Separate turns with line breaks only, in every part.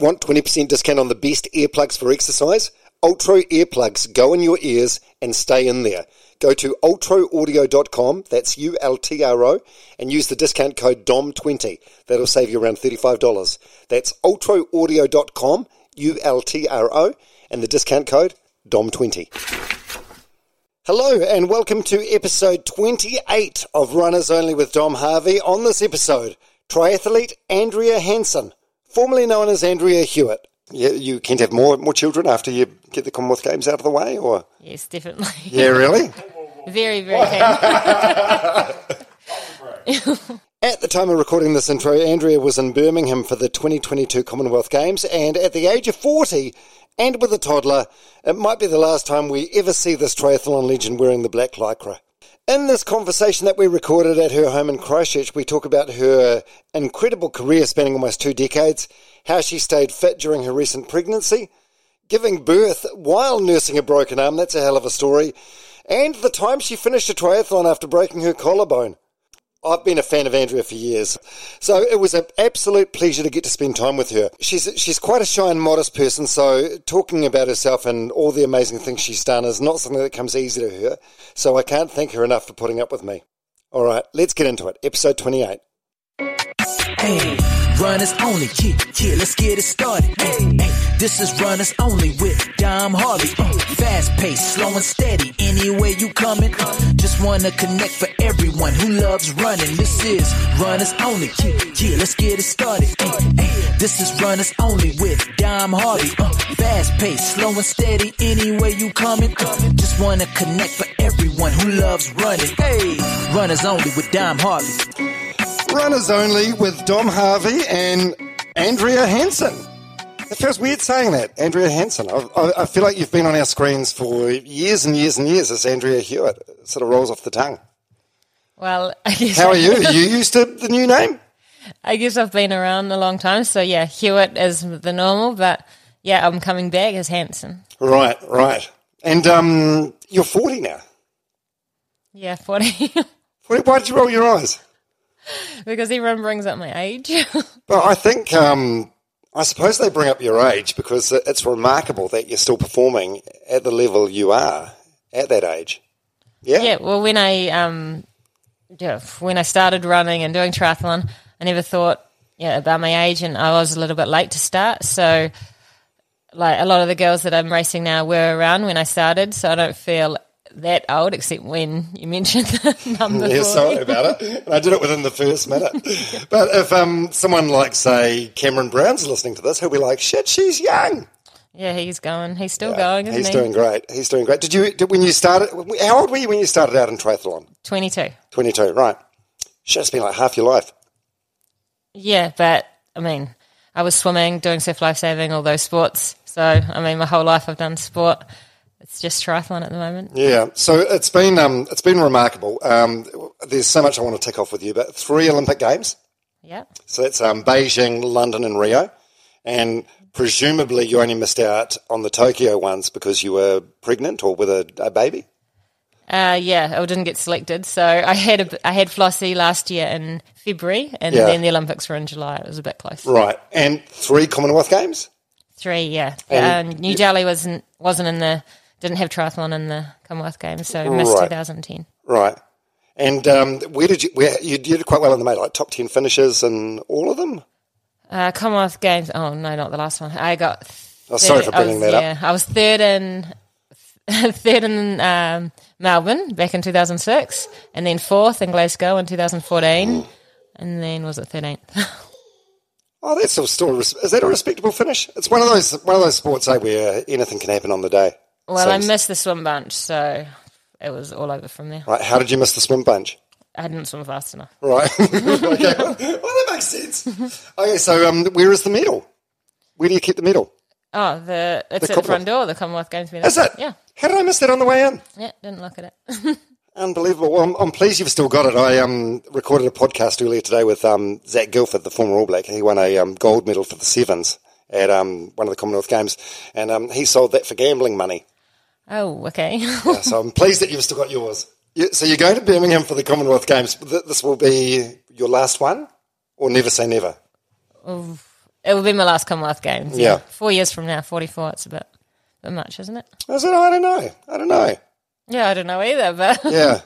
Want 20% discount on the best earplugs for exercise? Ultro earplugs go in your ears and stay in there. Go to ultroaudio.com, that's U-L-T-R-O, and use the discount code DOM20. That'll save you around $35. That's ultroaudio.com, U-L-T-R-O, and the discount code DOM20. Hello, and welcome to episode 28 of Runners Only with Dom Harvey. On this episode, triathlete Andrea Hansen formerly known as Andrea Hewitt. You, you can have more more children after you get the Commonwealth Games out of the way, or
Yes, definitely.
yeah, really.
very, very.
At the time of recording this intro, Andrea was in Birmingham for the 2022 Commonwealth Games, and at the age of 40, and with a toddler, it might be the last time we ever see this triathlon legend wearing the black lycra. In this conversation that we recorded at her home in Christchurch, we talk about her incredible career spanning almost two decades, how she stayed fit during her recent pregnancy, giving birth while nursing a broken arm, that's a hell of a story, and the time she finished a triathlon after breaking her collarbone. I've been a fan of Andrea for years, so it was an absolute pleasure to get to spend time with her. She's she's quite a shy and modest person, so talking about herself and all the amazing things she's done is not something that comes easy to her. So I can't thank her enough for putting up with me. All right, let's get into it. Episode twenty-eight.
Hey, runners only, yeah, yeah, let's get it started. This is runners only with Dom Harvey. Uh, fast paced, slow and steady, anywhere you coming. Uh, just wanna connect for everyone who loves running. This is runners only, yeah, yeah, let's get it started. This is runners only with Dom Harvey. Uh, fast paced, slow and steady, anywhere you coming. Uh, just wanna connect for everyone who loves running. Hey, runners only with Dom Harvey.
Runners only with Dom Harvey and Andrea Hansen. It feels weird saying that, Andrea Hansen. I, I, I feel like you've been on our screens for years and years and years as Andrea Hewitt. It sort of rolls off the tongue.
Well, I guess
How are you? Are you used to the new name?
I guess I've been around a long time, so yeah, Hewitt is the normal, but yeah, I'm coming back as Hansen.
Right, right. And um, you're 40 now.
Yeah, 40.
Why why did you roll your eyes?
because everyone brings up my age.
Well, I think, um, I suppose they bring up your age because it's remarkable that you're still performing at the level you are at that age. Yeah?
yeah, well, when I um, yeah, when I started running and doing triathlon, I never thought yeah about my age, and I was a little bit late to start. So, like a lot of the girls that I'm racing now were around when I started, so I don't feel that old, except when you mentioned the number.
Yeah,
40.
sorry about it. And I did it within the first minute. But if um, someone like, say, Cameron Brown's listening to this, he'll be like, shit, she's young.
Yeah, he's going. He's still going, isn't
He's
he?
doing great. He's doing great. Did you, did, when you started, how old were you when you started out in triathlon?
22.
22, right. Shit, it's been like half your life.
Yeah, but I mean, I was swimming, doing surf lifesaving, all those sports. So, I mean, my whole life I've done sport. It's just triathlon at the moment.
Yeah, so it's been um, it's been remarkable. Um, there's so much I want to tick off with you, but three Olympic Games.
Yeah.
So that's um, Beijing, London, and Rio, and presumably you only missed out on the Tokyo ones because you were pregnant or with a, a baby.
Uh, yeah, I didn't get selected. So I had a, I had Flossie last year in February, and
Yeah.
then the Olympics were in July. It was a bit close.
Right, and three Commonwealth Games.
Three, yeah.
And-
um, New Delhi wasn't wasn't in the didn't have triathlon in the Commonwealth Games, so missed 2010.
Right, and um, where did you? Where you did quite well in the main, like top ten finishes and all of them.
Uh, Commonwealth Games. Oh no, not the last one. I got.
Oh, sorry for
I was-
bringing that up.
yeah, I was third in third in um, Melbourne back in 2006, and then fourth in Glasgow in 2014, and then was it 13th?
Oh, that's still, still is that a respectable finish? It's one of those one of those sports, eh, where anything can happen on the day.
Well, I missed the swim bunch, so it was all over from there.
Right, how did you miss the swim bunch?
I didn't swim fast enough.
Right. okay. Well, that makes sense. Okay, so um, where is the medal? Where do you keep the medal?
Oh, the it's
The
at the front door. The Commonwealth Games. medal.
Is it?
Yeah,
How did I miss that on the way in?
yeah. Didn't look at it.
Unbelievable. Well, I'm, I'm pleased you've still got it. I um, recorded a podcast earlier today with um, Zac Guildford, the former All Black. He won a um, gold medal for the Sevens at um, one of the Commonwealth Games, and um, he sold that for gambling money.
Oh, okay.
Yeah, so I'm pleased that you've still got yours. So you're going to Birmingham for the Commonwealth Games. This will be your last one, or never say never.
it will be my last Commonwealth Games.
Yeah.
four years from now, forty-four. It's a bit, bit much, isn't it?
I said, I don't know. I don't know.
Yeah, I don't know either, but
Yeah.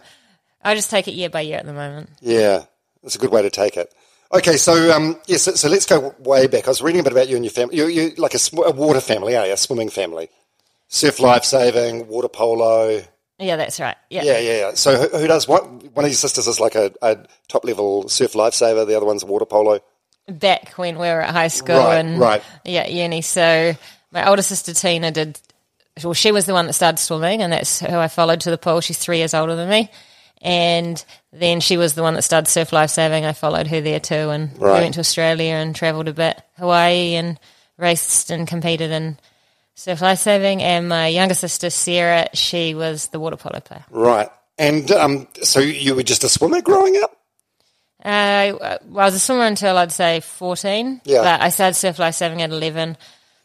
I just take it year by year at the moment.
Yeah, that's a good way to take it. Okay, so um, yes, so, so let's go way back. I was reading a bit about you and your family. You, you like a, sw- a water family, are you? A swimming family, surf life saving, water polo.
Yeah, that's right. Yeah,
Yeah, yeah. yeah. So who, who does what? One of your sisters is like a, a top level surf lifesaver. The other one's water polo.
back when we were at high school
Right,
and
right.
yeah, uni. So my older sister Tina did. Well, she was the one that started swimming, and that's who I followed to the pool. She's three years older than me, and then she was the one that started surf lifesaving. I followed her there too, and
Right.
we went to Australia and travelled a bit, Hawaii, and raced and competed in surf lifesaving. And my younger sister Sarah, she was the water polo player.
Right. And um, so you were just a swimmer growing up.
Uh, well, I was a swimmer until I'd say 14.
Yeah.
But I started surf lifesaving at 11.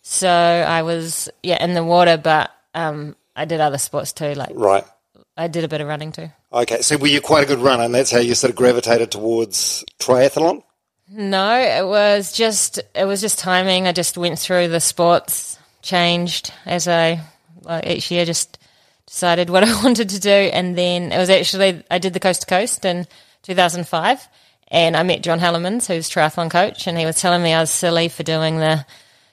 So I was, yeah, in the water, but um, I did other sports too. Like,
Right.
I did a bit of running too.
Okay. So were you quite a good runner, and that's how you sort of gravitated towards triathlon?
No, it was just, it was just timing. I just went through the sports, changed as I, like, each year just decided what I wanted to do. And then it was actually, I did the coast to coast in 2005. And I met John Hellemans, who's triathlon coach, and he was telling me I was silly for doing the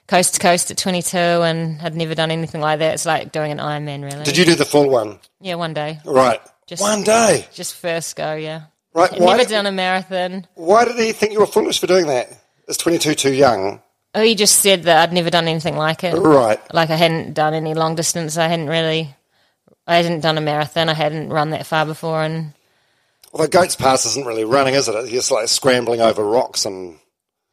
coast to coast at 22 and had never done anything like that. It's like doing an Ironman, really.
Did you do the full one?
Yeah, one day.
Right.
Just-
one day.
Just first go, yeah.
Right.
I'd
Why
never
did,
done a marathon.
why did he think you were foolish for doing that? Is 22 too young?
Oh, he just said that I'd never done anything like it.
Right.
Like I hadn't done any long distance. I hadn't really, I hadn't done a marathon. I hadn't run that far before, and
Although Goats Pass isn't really running, is it? It's just like scrambling over rocks and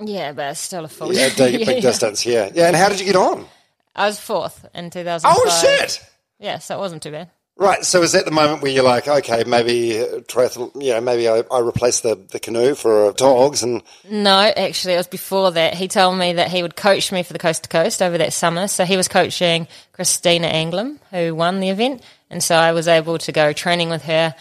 yeah, but it's still a full.
yeah, big, big distance. Yeah. Yeah. And how did you get on?
I was fourth in 2005.
Oh, shit.
Yeah, so it wasn't too bad.
Right. So is that the moment where you're like, okay, maybe uh, triathlon, you know, maybe I, I replace the, the canoe for uh, dogs and
No, actually, it was before that. He told me that he would coach me for the coast to coast over that summer. So he was coaching Kristina Anglem, who won the event, and so I was able to go training with her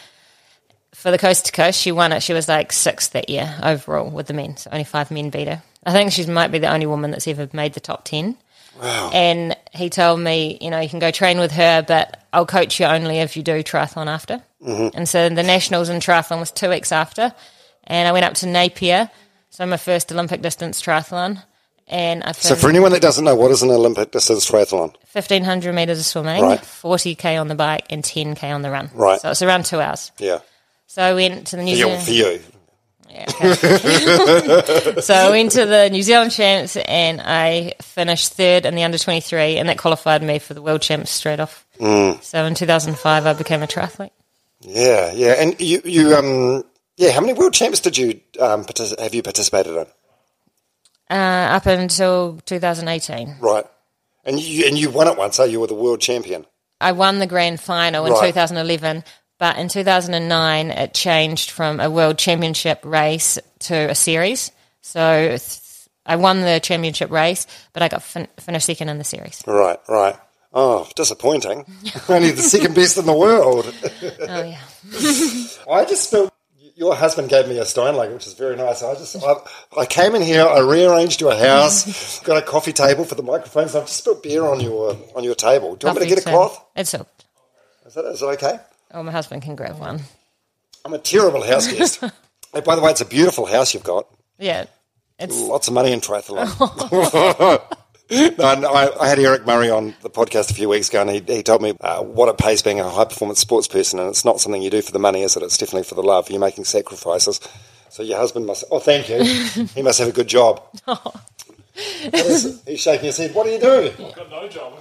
for the coast to coast. She won it. She was like sixth that year overall with the men. So only five men beat her. I think she might be the only woman that's ever made the top ten.
Wow.
And he told me, you know, you can go train with her, but I'll coach you only if you do triathlon after. Mm-hmm. And so the nationals in triathlon was two weeks after, and I went up to Napier, so my first Olympic distance triathlon, and I
So for anyone that doesn't know, what is an Olympic distance triathlon?
fifteen hundred meters of swimming,
Right.
forty k on the bike, and ten k on the run.
Right.
So it's around two hours.
Yeah.
So I went to the New. Zealand.
For you.
Yeah, okay. so I went to the New Zealand champs and I finished third in the under 23, and that qualified me for the world champs straight off.
Mm.
So in 2005, I became a triathlete.
Yeah. Yeah. And you, you, um, yeah, how many world champs did you, um, partic- have you participated in?
Uh, up until 2018.
Right. And you, and you won it once, so you were the world champion.
I won the grand final in
Right.
2011, but in 2009, it changed from a world championship race to a series. So I won the championship race, but I got fin- finished second in the series.
Right, right. Oh, disappointing. Only the second best in the world.
Oh, yeah.
I just spilled. Your husband gave me a Steinlager, which is very nice. I just, I, I came in here, I rearranged your house, got a coffee table for the microphones. and I've just spilled beer on your on your table. Do you want me to get a cloth?
It's a,
Is that, is that okay?
Oh, my husband can grab one.
I'm a terrible house guest. hey, by the way, it's a beautiful house you've got.
Yeah. It's
Lots of money in triathlon. no, I, I had Eric Murray on the podcast a few weeks ago, and he, he told me uh, what it pays being a high performance sports person, and it's not something you do for the money, is it? It's definitely for the love. You're making sacrifices. So your husband must. Oh, thank you. he must have a good job. What is it? He's shaking his head. What do you do?
Got no job.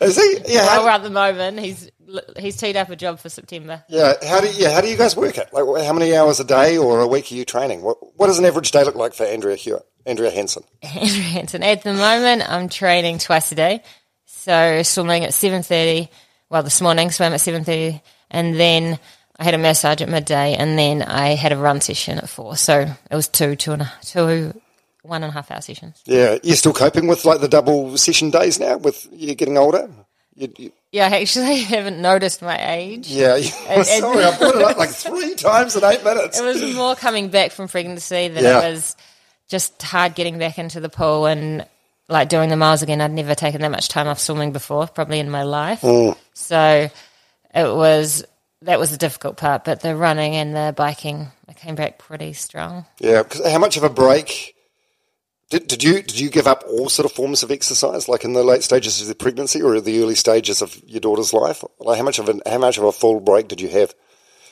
Is he? Yeah.
well,
how-
at the moment, he's he's teed up a job for September.
Yeah, how do you, yeah, how do you guys work it? Like, how many hours a day or a week are you training? What what does an average day look like for Andrea Hewitt, Andrea Hansen?
Andrew Hansen. At the moment, I'm training twice a day. So swimming at seven thirty. Well, this morning swam at seven thirty, and then I had a massage at midday, and then I had a run session at four. So it was two, two and a, two, one and a half hour sessions.
Yeah, you're still coping with like the double session days now with you getting older. You, you,
Yeah, actually, I actually haven't noticed my age.
yeah,
and-
sorry, I brought it up like three times in eight minutes.
It was more coming back from pregnancy than
Yeah.
it was just hard getting back into the pool and like doing the miles again. I'd never taken that much time off swimming before, probably in my life.
Mm.
So it was that was the difficult part, but the running and the biking, I came back pretty strong.
Yeah, how much of a break did, did you did you give up all sort of forms of exercise, like in the late stages of the pregnancy or the early stages of your daughter's life? Like how much of a how much of a full break did you have?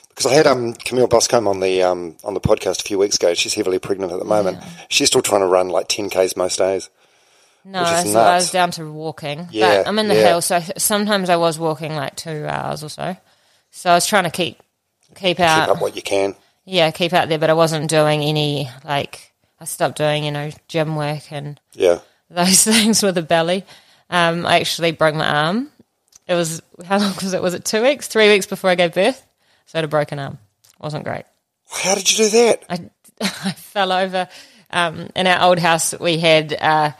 Because I had um, Camille Buscomb on the um, on the podcast a few weeks ago. She's heavily pregnant at the moment. She's still trying to run like ten k's most days.
No, so I was down to walking.
Yeah,
but I'm in the
yeah.
hills, so I- sometimes I was walking like two hours or so. So I was trying to keep keep out.
Keep up what you can.
yeah, keep out there, but I wasn't doing any like I stopped doing, you know, gym work and
Yeah.
those things with the belly. Um, I actually broke my arm. It was how long was it? Was it two weeks, three weeks before I gave birth? So I had a broken arm. wasn't great.
How did you do that?
I, I fell over. Um, in our old house, we had uh,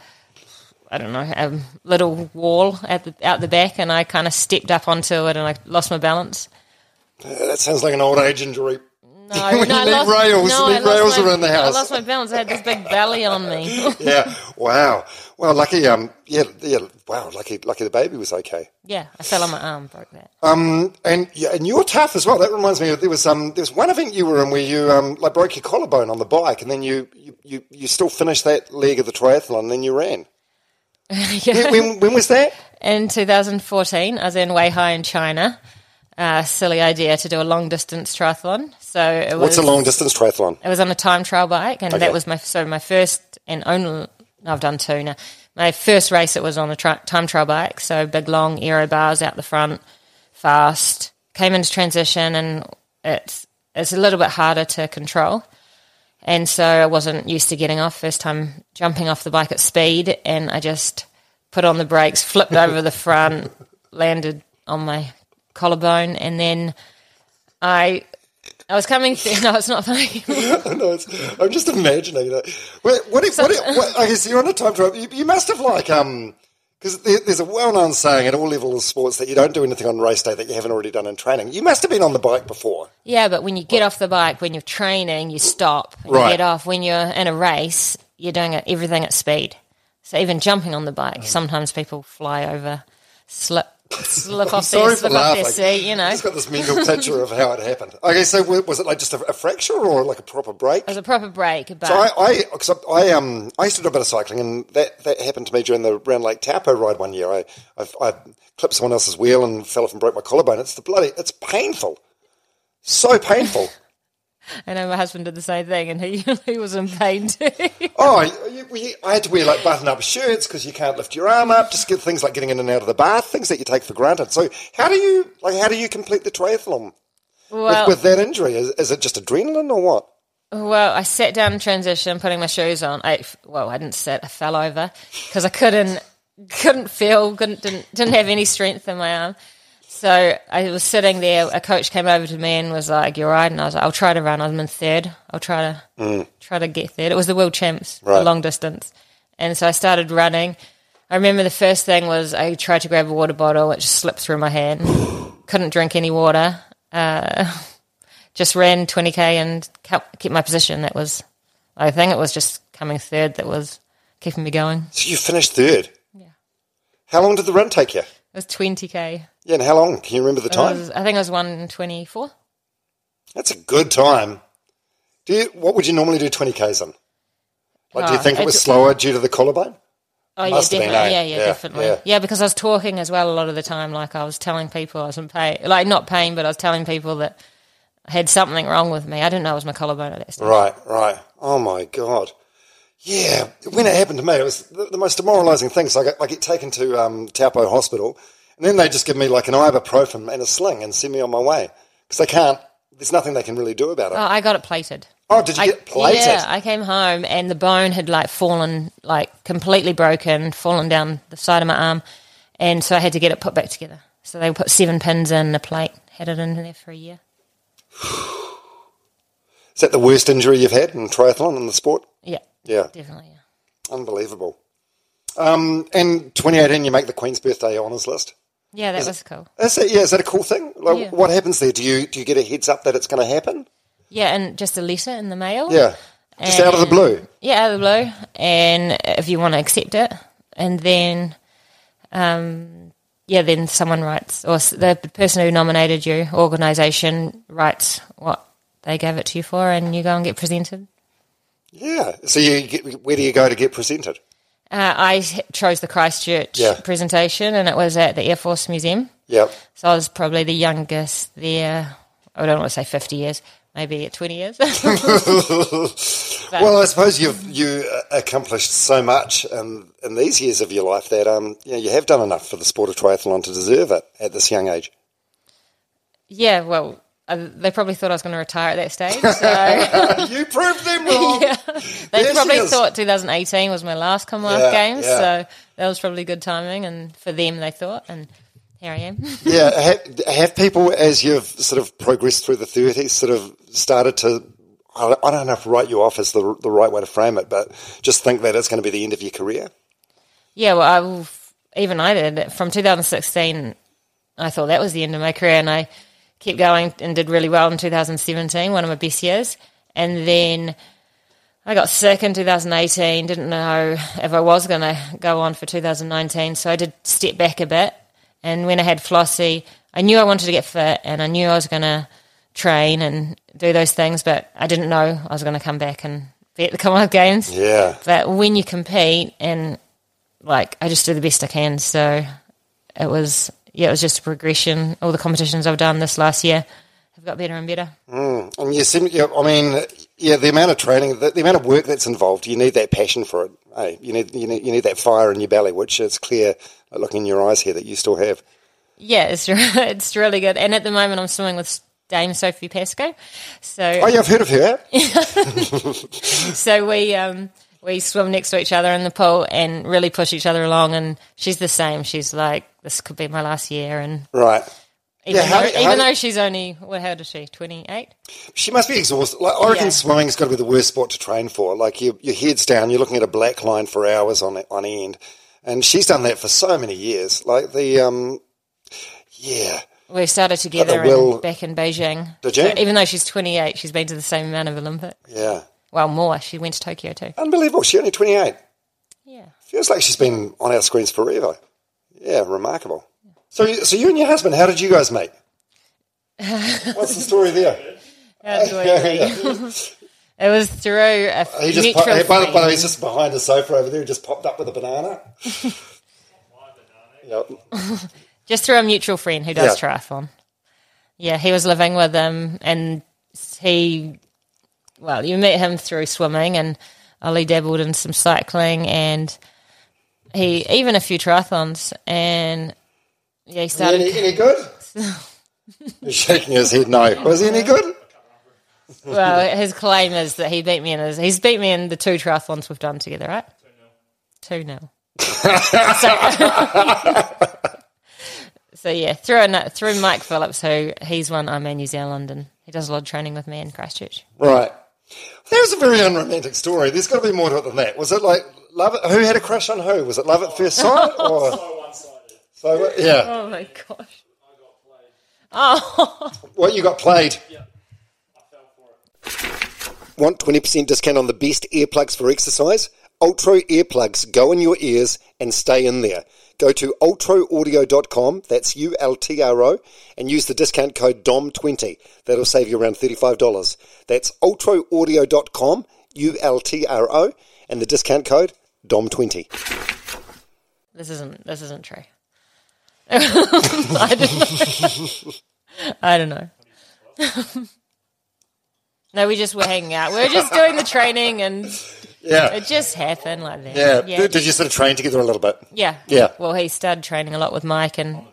I don't know a little wall at the out the back, and I kind of stepped up onto it, and I lost my balance.
That sounds like an old age injury.
No,
When
no,
you need
lost,
rails,
no,
need rails
my-
around the house.
I lost my balance. I had this big belly on me.
Yeah. Wow. Well, lucky. Um. Yeah. Yeah. Wow. Lucky. Lucky the baby was okay.
yeah, I fell on my arm, broke that.
Um, and yeah, and you're tough as well. That reminds me of there was um there was one event you were in where you um like broke your collarbone on the bike, and then you you, you, you still finished that leg of the triathlon, and then you ran.
Yeah.
When, when, when was that?
In 2014, I was in Weihai in China. Uh, silly idea to do a long distance triathlon. So it was
What's a long distance triathlon?
It was on a time trial bike, and
Okay.
that was my so my first and only. I've done two now. My first race it was on a tri- time trial bike, so big long aero bars out the front, fast. Came into transition, and it's it's a little bit harder to control, and so I wasn't used to getting off. First time jumping off the bike at speed, and I just put on the brakes, flipped over the front, landed on my collarbone, and then I. I was coming through. No, it's not funny.
no, it's, I'm just imagining that. What? What? What? what, what I guess you're on a time trial. You, you must have like um. Because there, there's a well-known saying at all levels of sports that you don't do anything on race day that you haven't already done in training. You must have been on the bike before.
Yeah, but when you get off the bike, when you're training, you stop. and
Right.
You get off. When you're in a race, you're doing everything at speed. So even jumping on the bike, sometimes people fly over, slip, slip off
Sorry
their,
for
off their seat. You know,
I just got this mental picture of how it happened. Okay, so was it like just a, a fracture or like a proper break?
it was a proper break. But
So I, I, cause I, I, um, I used to do a bit of cycling, and that, that happened to me during the Round Lake Taupo ride one year. I, I, I clipped someone else's wheel and fell off and broke my collarbone. It's the bloody, it's painful, so painful.
I know my husband did the same thing, and he he was in pain too.
oh, you, you, I had to wear like button-up shirts because you can't lift your arm up. Just get things like getting in and out of the bath, things that you take for granted. So how do you, like, how do you complete the triathlon
well,
with, with that injury? Is, is it just adrenaline or what?
Well, I sat down in transition, putting my shoes on. I well, I didn't sit. I fell over because I couldn't couldn't feel, couldn't didn't, didn't have any strength in my arm. So I was sitting there. A coach came over to me and was like, "You're right," and I was like, "I'll try to run." I'm in third. I'll try to try to get third. It was the world champs,
Right.
the long distance, and so I started running. I remember the first thing was I tried to grab a water bottle, it just slipped through my hand. Couldn't drink any water. Uh, just ran 20k and kept, kept my position. That was, I think it was just coming third that was keeping me going.
So you finished third. Yeah. How long did the run take you?
It was 20k.
Yeah, and how long? Can you remember the time?
was, I think it was 124.
That's a good time. Do you? What would you normally do twenty k's on? Like, do you
Oh,
think it was slower due to the collarbone?
Oh yeah,
have been,
definitely.
eh?
yeah, yeah,
Yeah,
definitely.
yeah.
Yeah. because I was talking as well a lot of the time. Like I was telling people I was in pain, like not pain, but I was telling people that I had something wrong with me. I didn't know it was my collarbone at that stage.
Right, right. Oh my god. Yeah, when it happened to me, it was the, the most demoralising thing. So I got, I get taken to um, Taupo Hospital, And then they just give me like an ibuprofen and a sling and send me on my way because they can't. There's nothing they can really do about it.
Oh, I got it plated.
oh, did you
I,
get plated?
Yeah, I came home and the bone had like fallen, like completely broken, fallen down the side of my arm, and so I had to get it put back together. So they put seven pins in a plate, had it in there for a year.
Is that the worst injury you've had in triathlon in the sport?
Yeah,
Yeah,
definitely. Yeah,
unbelievable. Um, and 2018, you make the Queen's Birthday honours list.
Yeah that was cool.
Is that, yeah, is that a cool thing? Like,
Yeah.
What happens there? Do you do you get a heads up that it's going to happen?
Yeah, and just a letter in the mail.
Yeah, just out of the blue.
Yeah, out of the blue. And if you want to accept it, and then, um, yeah, then someone writes, or the person who nominated you, organisation, writes what they gave it to you for, and you go and get presented.
Yeah. So you get, where do you go to get presented?
Uh, I chose the Christchurch
Yeah.
presentation, and it was at the Air Force Museum.
Yeah.
So I was probably the youngest there. I don't want to say 50 years, maybe 20 years.
Well, I suppose you've you accomplished so much in, in these years of your life that um you, know, you have done enough for the sport of triathlon to deserve it at this young age.
yeah, well, they probably thought I was going to retire at that stage. So.
you proved them wrong.
yeah. They
There
probably thought 2018 was my last Commonwealth
Yeah,
Games,
yeah.
so that was probably good timing, and for them, they thought, and here I am.
yeah. Have, have people, as you've sort of progressed through the 30s, sort of started to, I don't- know if write you off is the, the right way to frame it, but just think that it's going to be the end of your career?
yeah, well, I, even I did. From 2016, I thought that was the end of my career, and I kept going and did really well in 2017, one of my best years, and then. I got sick in 2018, didn't know if I was going to go on for 2019, so I did step back a bit. And when I had Flossie, I knew I wanted to get fit and I knew I was going to train and do those things, but I didn't know I was going to come back and be at the Commonwealth Games.
Yeah.
But when you compete and like I just do the best I can, so it was yeah, it was just a progression. All the competitions I've done this last year have got better and better.
And you seem, yeah, I mean, yeah, the amount of training, the, the amount of work that's involved, you need that passion for it. Hey, you need, you need, you need that fire in your belly, which is clear, looking in your eyes here, that you still have.
Yeah, it's it's really good. And at the moment, I'm swimming with Dame Sophie Pascoe. So
Oh, yeah, I've heard of her.
so we um we swim next to each other in the pool and really push each other along. And she's the same. She's like, this could be my last year. And
Right.
even
Yeah, how
though,
how
even
do-
though she's only what how old is she? Twenty eight.
She must be exhausted. Like, I reckon
Yeah.
swimming's got to be the worst sport to train for. Like, your, your head's down, you're looking at a black line for hours on on end. And she's done that for so many years. Like, the, um, yeah.
We started together
will-
in, back in Beijing.
Did you?
So even though she's 28, she's been to the same amount of Olympics.
Yeah.
Well, more. She went to Tokyo too.
Unbelievable. She's only 28.
Yeah.
Feels like she's been on our screens forever. Yeah, remarkable. So, you- so you and your husband, how did you guys meet? What's the story there?
How do I it was through a
He just
mutual
po- hey, by, the, by the way,
friend.
he's just behind the sofa over there. He just popped up with a banana. yep.
just through a mutual friend who does
Yeah.
triathlon. Yeah, he was living with them, and he, well, you met him through swimming, and Ollie dabbled in some cycling, and he even a few triathlons, and yeah, he started.
Any, any good? He's shaking his head. No. Was he any good?
Well, his claim is that he beat me in his. He's beat me in the two triathlons we've done together, right? Two nil. so, so yeah, through through Mike Phillips, who he's one I'm in New Zealand, and he does a lot of training with me in Christchurch.
Right. That was a very unromantic story. There's got to be more to it than that. Was it like love? It, who had a crush on who? Was it love at first sight or? So yeah.
Oh my gosh! I got played. Oh,
What you got played? Yeah. Want 20% discount on the best earplugs for exercise? Ultro earplugs go in your ears and stay in there. Go to ultroaudio.com, that's U L T R O, and use the discount code DOM20. That'll save you around $35. That's ultroaudio.com, U L T R O, and the discount code DOM20.
this isn't this isn't true. I don't know. I don't know. no, we just were hanging out. We were just doing the training, and
Yeah.
it just happened like that.
Yeah.
yeah.
Did, did you sort of train together a little bit?
Yeah.
Yeah.
Well, he started training a lot with Mike, and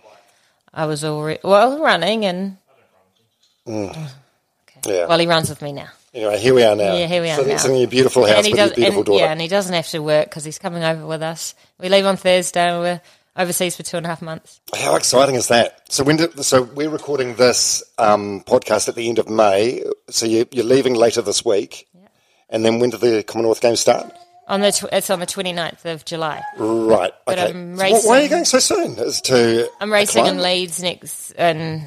I was already well running, and
Yeah.
well, he runs with me now.
anyway, here we are now.
Yeah, here we are
Sitting,
now.
in your beautiful house
and he
with
does,
your beautiful
and,
daughter.
yeah, and he doesn't have to work because he's coming over with us. We leave on Thursday, and we're overseas for two and a half months.
How exciting is that? So when did, so we're recording this um, podcast at the end of May. So you, you're leaving later this week, and then when do the Commonwealth Games start?
On the tw- it's on the 29th of July.
Right.
But
okay.
I'm
So why are you going so soon? Is to
I'm racing in? Leeds next in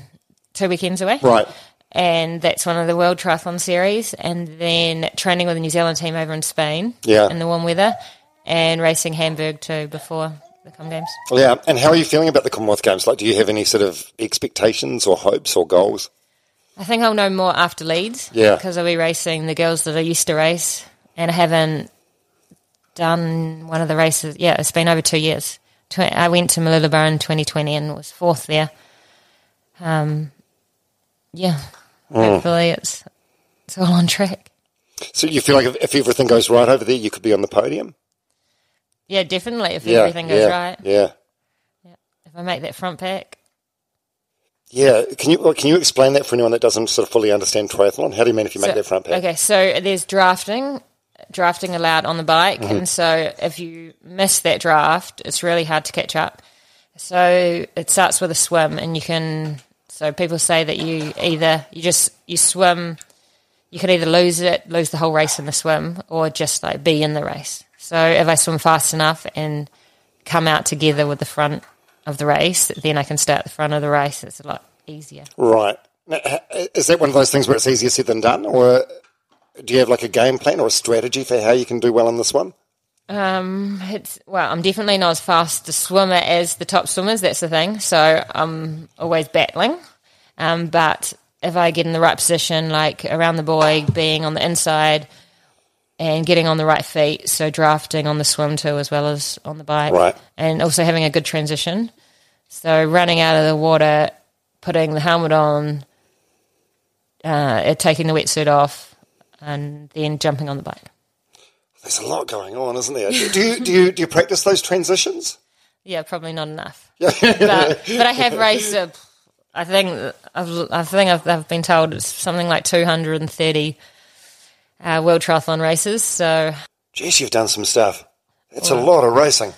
two weekends away.
Right.
and that's one of the World Triathlon Series, and then training with the New Zealand team over in Spain
Yeah.
in the warm weather, and racing Hamburg too before the Com Games.
Yeah. And how are you feeling about the Commonwealth Games? Like, do you have any sort of expectations or hopes or goals?
I think I'll know more after Leeds,
Yeah.
because I'll be racing the girls that I used to race, and I haven't done one of the races. Yeah, it's been over two years. I went to Mooloolaba in 2020 and was fourth there. Um, yeah,
Mm.
hopefully it's it's all on track.
So you feel like if, if everything goes right over there, you could be on the podium?
Yeah, definitely. If
Yeah.
everything goes
yeah,
right,
Yeah.
if I make that front pack.
Yeah. Can you well, can you explain that for anyone that doesn't sort of fully understand triathlon? How do you mean if you make
So-
that front pack?
Okay, so there's drafting, drafting allowed on the bike,
Mm-hmm.
and so if you miss that draft, it's really hard to catch up. So it starts with a swim, and you can. So people say that you either you just you swim, you could either lose it, lose the whole race in the swim, or just like be in the race. So if I swim fast enough and come out together with the front of the race, then I can start at the front of the race. It's a lot easier.
Right. Now, Is that one of those things where it's easier said than done, or do you have like a game plan or a strategy for how you can do well in this one?
Um, it's well, I'm definitely not as fast a swimmer as the top swimmers. That's the thing. So I'm always battling. Um, but if I get in the right position, like around the buoy, being on the inside, and getting on the right feet, so drafting on the swim too, as well as on the bike,
Right.
and also having a good transition. So running out of the water, putting the helmet on, uh, taking the wetsuit off, and then jumping on the bike.
There's a lot going on, isn't there? Do you do you, do you practice those transitions?
Yeah, probably not enough. but but I have raced. Uh, I think I've, I think I've, I've been told it's something like 230 uh, world triathlon races. So
Jeez, you've done some stuff. That's a lot of racing.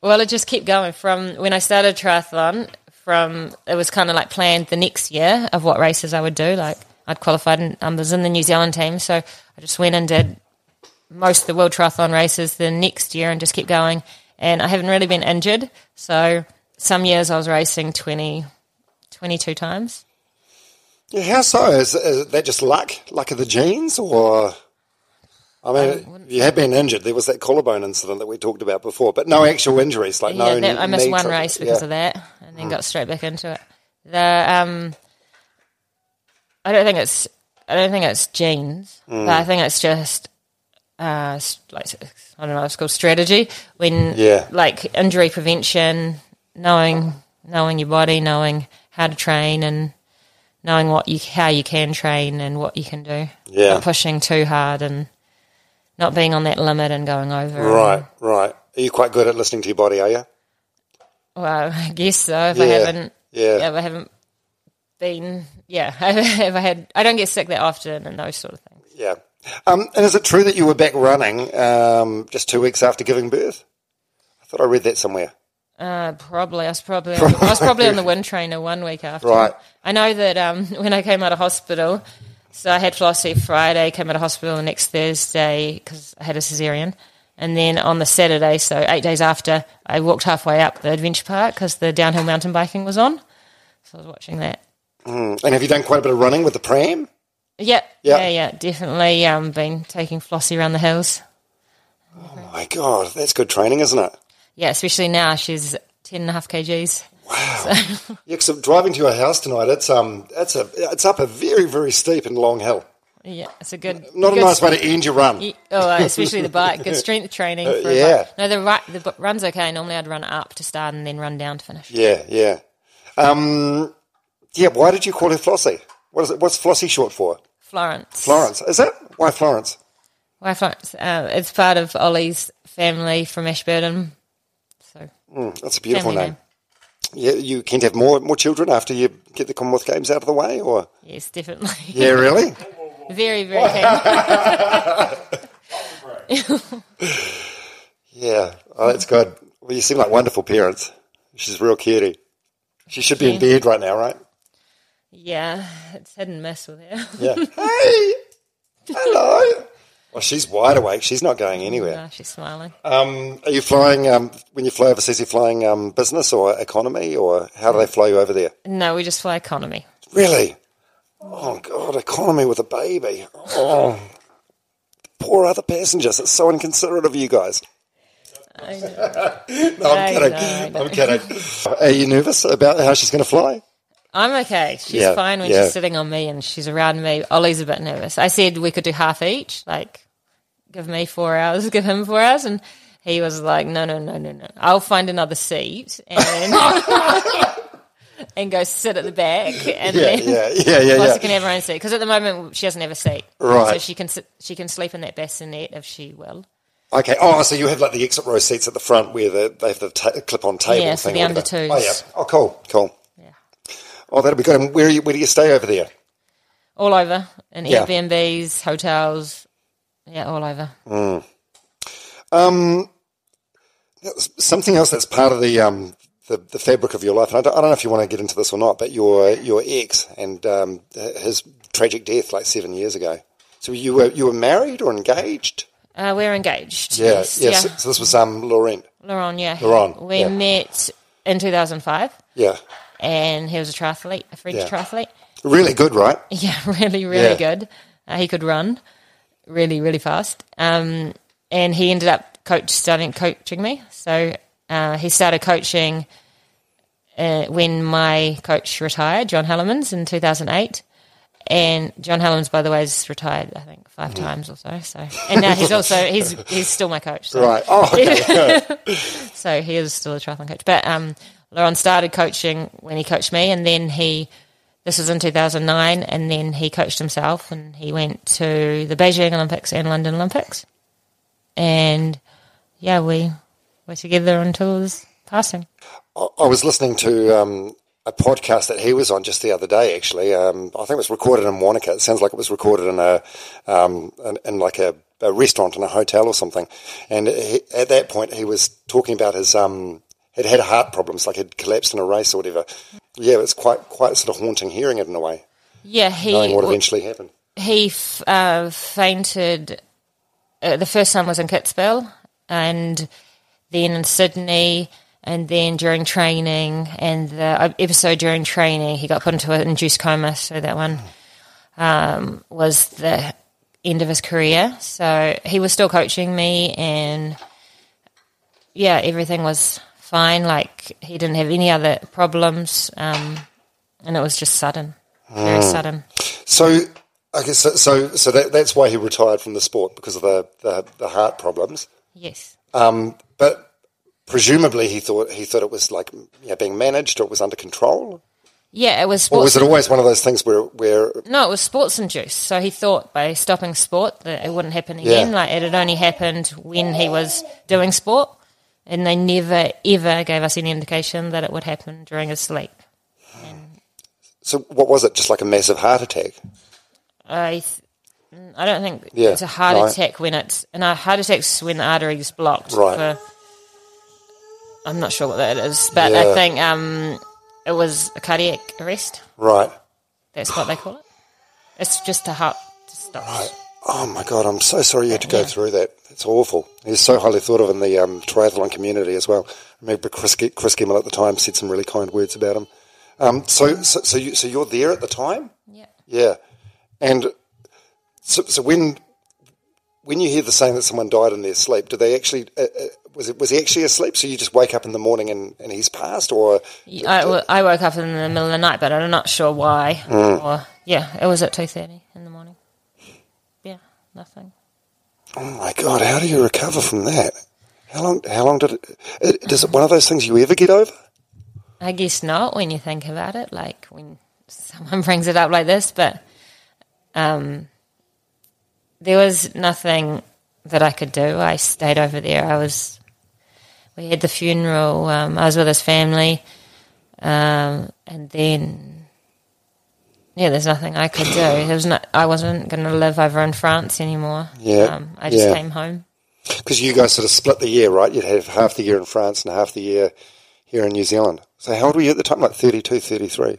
well, it just kept going from when I started triathlon. From it was kind of like planned the next year of what races I would do. Like I'd qualified and um, was in the New Zealand team, so I just went and did most of the world triathlon races the next year and just kept going. And I haven't really been injured, so some years I was racing 20, 22 times.
Yeah, how so? Is, is that just luck, luck of the genes, or? I mean, you have been injured. There was that collarbone incident that we talked about before, but no actual injuries. Like no,
that, I missed one race because
yeah.
of that, and then got straight back into it. The um, I don't think it's I don't think it's genes,
Mm.
but I think it's just uh, like I don't know, it's called strategy. When
Yeah.
like injury prevention, knowing knowing your body, knowing how to train, and knowing what you how you can train and what you can do.
Yeah.
not pushing too hard and not being on that limit and going over.
Right, right. Are you quite good at listening to your body? Are you?
Well, I guess so. If I haven't,
yeah.
if I haven't been, yeah, if I had, I don't get sick that often and those sort of things.
Yeah. Um, and is it true that you were back running um, just two weeks after giving birth? I thought I read that somewhere.
Uh, probably, I was probably, I was probably on the wind trainer one week after.
Right.
I know that um, when I came out of hospital, so I had Flossie Friday, came out of hospital the next Thursday because I had a cesarean. And then on the Saturday, so eight days after, I walked halfway up the adventure park because the downhill mountain biking was on. So I was watching that.
And have you done quite a bit of running with the pram?
Yeah,
Yeah.
yeah, yeah, definitely. Um, been taking Flossie around the hills.
Oh my God, that's good training, isn't it?
Yeah, especially now she's ten and a half kgs. Wow.
Yeah, 'cause I'm driving to your house tonight. It's um, it's a, it's up a very, very steep and long hill.
Yeah, it's a good.
Not
good
a nice way to end your run.
Oh, especially the bike. Good strength training. For
Uh, yeah.
No, the right, the run's okay. Normally, I'd run up to start and then run down to finish.
Yeah, yeah. Um, yeah. Why did you call her Flossie? What is it? What's Flossie short for?
Florence.
Florence. Is it? Why Florence?
Why Florence? Uh, it's part of Ollie's family from Ashburton.
Mm, that's a beautiful
family
name. Yeah, you can't have more more children after you get the Commonwealth Games out of the way, or
Yes, definitely.
yeah, really?
very, very keen.
Yeah, oh, that's good. Well, you seem like wonderful parents. She's real cutie. She should be in bed right now, right?
yeah, it's hit and miss with her.
Yeah. hey, hello. Well, she's wide awake. She's not going anywhere.
No, she's smiling.
Um, are you flying um, when you fly overseas? Are you flying um, business or economy, or how do they fly you over there?
No, we just fly economy.
Really? Oh God, economy with a baby. Oh, poor other passengers. It's so inconsiderate of you guys.
I know.
No, I'm
I
kidding.
know.
I'm kidding. Are you nervous about how she's going to fly?
I'm okay. She's
Yeah,
fine when
yeah.
she's sitting on me and she's around me. Ollie's a bit nervous. I said we could do half each, like give me four hours, give him four hours, and he was like, "No, no, no, no, no. I'll find another seat and and go sit at the back, and
Yeah,
then
yeah, yeah, yeah, yeah.
can have her own seat because at the moment she doesn't have a seat,
Right.
So she can sit, she can sleep in that bassinet if she will.
Okay. Oh, so you have like the exit row seats at the front where the, they have the ta- clip-on table
Yeah, for
thing.
the under twos.
Oh, yeah. Oh, cool, cool. Oh, that'll be good. And where, are you, where do you stay over there?
All over in
Yeah.
Airbnbs, hotels, yeah, all over.
Something else that's part of the um, the, the fabric of your life. And I don't, I don't know if you want to get into this or not, but your your ex and um, his tragic death like seven years ago. So you were you were married or engaged?
Uh, we're engaged.
Yeah,
yes,
yeah.
yeah.
So, so this was um, Laurent.
Laurent, yeah.
Laurent,
We
yeah.
met in 2005,
Yeah,
and he was a triathlete, a French
Yeah.
triathlete.
really good, right?
Yeah, really, really
Yeah.
good. Uh, he could run really, really fast. Um, and he ended up coach starting coaching me. So uh, he started coaching uh, when my coach retired, John Hellemans, in 2008. And John Hellemans, by the way, is retired, I think, five times or so. So, and now he's also he's he's still my coach. So.
Right. Oh, okay.
So he is still a triathlon coach. But um, Laurent started coaching when he coached me, and then he, this was in 2009, and then he coached himself, and he went to the Beijing Olympics and London Olympics. And yeah, we were together until his passing.
I I was listening to um, a podcast that he was on just the other day. Actually, um, I think it was recorded in Wanaka. It sounds like it was recorded in a um, in, in like a, a restaurant in a hotel or something. And he, at that point, he was talking about his um, had had heart problems, like had collapsed in a race or whatever. Yeah, it's quite quite sort of haunting hearing it in a way,
Yeah, he
knowing what eventually happened.
he f- uh, fainted. Uh, the first time was in Kitzbühel, and then in Sydney, and then during training, and the uh, episode during training, he got put into an induced coma. So that one um, was the end of his career. So he was still coaching me, and yeah, everything was fine. Like he didn't have any other problems, um, and it was just sudden, very sudden.
So, okay, so so, so that, that's why he retired from the sport because of the, the, the heart problems.
Yes.
Um, but presumably he thought he thought it was like you know, being managed or it was under control.
Yeah, it was
Or was it always one of those things where where
no, it was sports induced. So he thought by stopping sport that it wouldn't happen again.
Yeah.
Like it had only happened when he was doing sport, and they never ever gave us any indication that it would happen during his sleep.
so what was it? Just like a massive heart attack?
I, th- I don't think
Yeah,
it's a heart
right.
attack when it's and a heart attack's when the artery is blocked.
Right.
For, I'm not sure what that is, but
Yeah.
I think um, it was a cardiac arrest.
Right.
That's what they call it. It's just a heart just stops.
Oh my god, I'm so sorry you had to go through that. It's awful. He's so highly thought of in the um, triathlon community as well. I remember Chris, Chris Gemmell at the time said some really kind words about him. Um, so, so, so, you, so you're there at the time?
Yeah.
Yeah. And so, so when when you hear the saying that someone died in their sleep, do they actually uh, uh, was it was he actually asleep? So you just wake up in the morning and, and he's passed, or
I woke up in the middle of the night, but I'm not sure why.
Mm.
Or yeah, it was at two thirty in the morning. Nothing.
oh my god, how do you recover from that? How long? How long did it? it it one of those things you ever get over?
I guess not when you think about it. Like when someone brings it up like this, but um, there was nothing that I could do. I stayed over there. I was. We had the funeral. Um, I was with his family, Um, and then, yeah, there's nothing I could do. There was not, I wasn't going to live over in France anymore.
Yeah,
Um, I just
yeah.
came home.
Because you guys sort of split the year, right? You'd have half the year in France and half the year here in New Zealand. So how old were you at the time? Like 32, 33?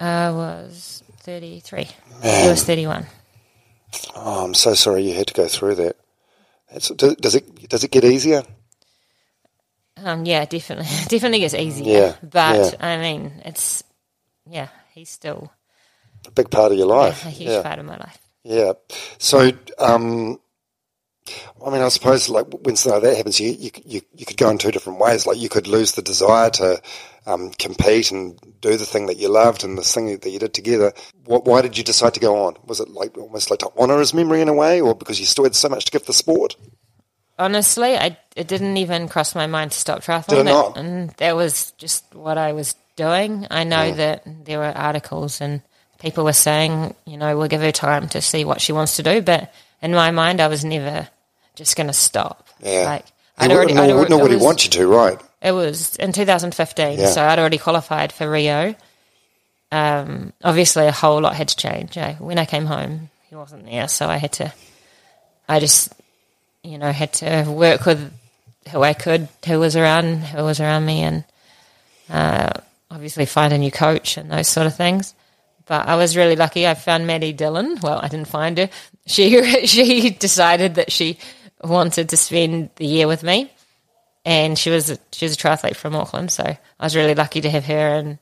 I was 33. He was 31.
Oh, I'm so sorry you had to go through that. That's, does, does it does it get easier?
Um, yeah, definitely, definitely gets easier.
Yeah,
but
yeah.
I mean, it's yeah, he's still
A big part of your life.
a huge
yeah.
part of my life.
Yeah. So, um, I mean, I suppose like when something like that happens, you, you you you could go in two different ways. Like you could lose the desire to um, compete and do the thing that you loved and the thing that you did together. What, why did you decide to go on? Was it like almost like to honour his memory in a way, or because you still had so much to give the sport?
Honestly, I it didn't even cross my mind to stop triathlon.
Did it not?
And that was just what I was doing. I know that there were articles and people were saying, you know, we'll give her time to see what she wants to do. But in my mind, I was never just going to stop.
Yeah.
Like I'd already,
nor,
I'd already
would
it
he
was-
want you to, right?
It was in 2015,
Yeah.
so I'd already qualified for Rio. Um, obviously, a whole lot had to change. eh? When I came home, he wasn't there, so I had to. I just, you know, had to work with who I could, who was around, who was around me, and uh, obviously find a new coach and those sort of things. But I was really lucky. I found Maddie Dillon. Well, I didn't find her. She she decided that she wanted to spend the year with me and she was she was a triathlete from Auckland, so I was really lucky to have her. And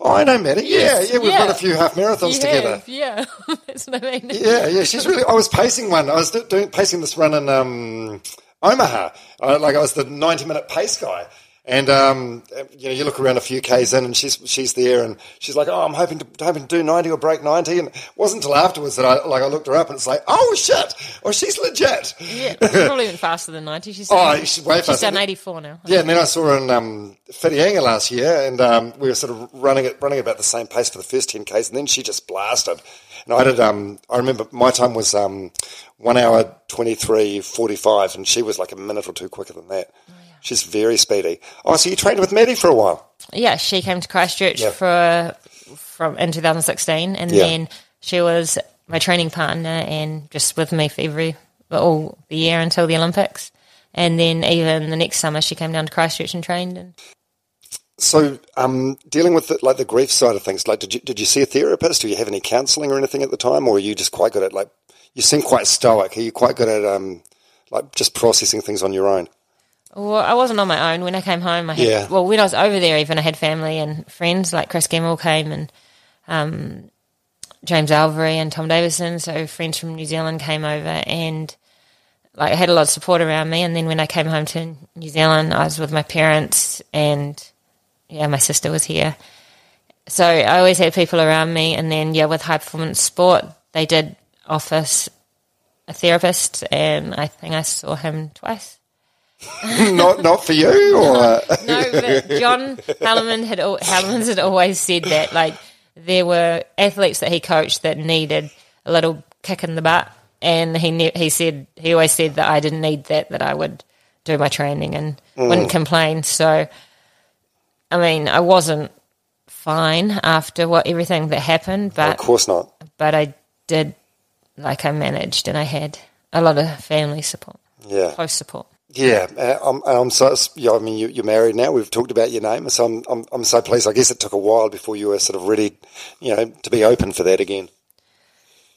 Oh, I know, Maddie. Yeah, yeah, we've
Yeah.
run a few half marathons together.
yeah, that's what I mean.
Yeah, yeah, she's really. I was pacing one. I was doing pacing this run in um, Omaha. I, like I was the ninety-minute pace guy, and um, you know, you look around a few k's in, and she's she's there, and she's like, "Oh, I'm hoping to hoping to do ninety or break 90. And it wasn't until afterwards that I like I looked her up, and it's like, "Oh shit! Oh, she's legit."
Yeah, she's probably even faster than ninety. She's
Oh, she's way
she's
faster.
done eighty four now.
Yeah, and then I saw her in um, last year, and um, we were sort of running running about the same pace for the first ten k's, and then she just blasted. And I did. Um, I remember my time was um, one hour twenty three forty five, and she was like a minute or two quicker than that. She's very speedy. Oh, so you trained with Maddie for a while?
Yeah, she came to Christchurch
Yeah.
for from in 2016, and
Yeah.
then she was my training partner and just with me for every all the year until the Olympics. And then even the next summer, she came down to Christchurch and trained. And
So, um, dealing with the, like the grief side of things, like did you did you see a therapist? Do you have any counselling or anything at the time, or are you just quite good at like you seem quite stoic? Are you quite good at um, like just processing things on your own?
Well, I wasn't on my own when I came home. I had,
Yeah.
Well, when I was over there, even I had family and friends like Kris Gemmell came and um, James Alvery and Tom Davison. So friends from New Zealand came over and like I had a lot of support around me. And then when I came home to New Zealand, I was with my parents and yeah, my sister was here. So I always had people around me. And then yeah, with high performance sport, they did offer a therapist, and I think I saw him twice.
not not for you, or
No, but John Hellemans had al- Hellemans had always said that like there were athletes that he coached that needed a little kick in the butt, and he ne- he said he always said that I didn't need that, that I would do my training and mm. wouldn't complain. So, I mean, I wasn't fine after what everything that happened, but of
course not.
but I did like I managed, and I had a lot of family support,
Yeah,
close support.
Yeah. Uh, I'm, I'm so. Yeah, I mean, you, you're married now. We've talked about your name, so I'm, I'm I'm so pleased. I guess it took a while before you were sort of ready, you know, to be open for that again.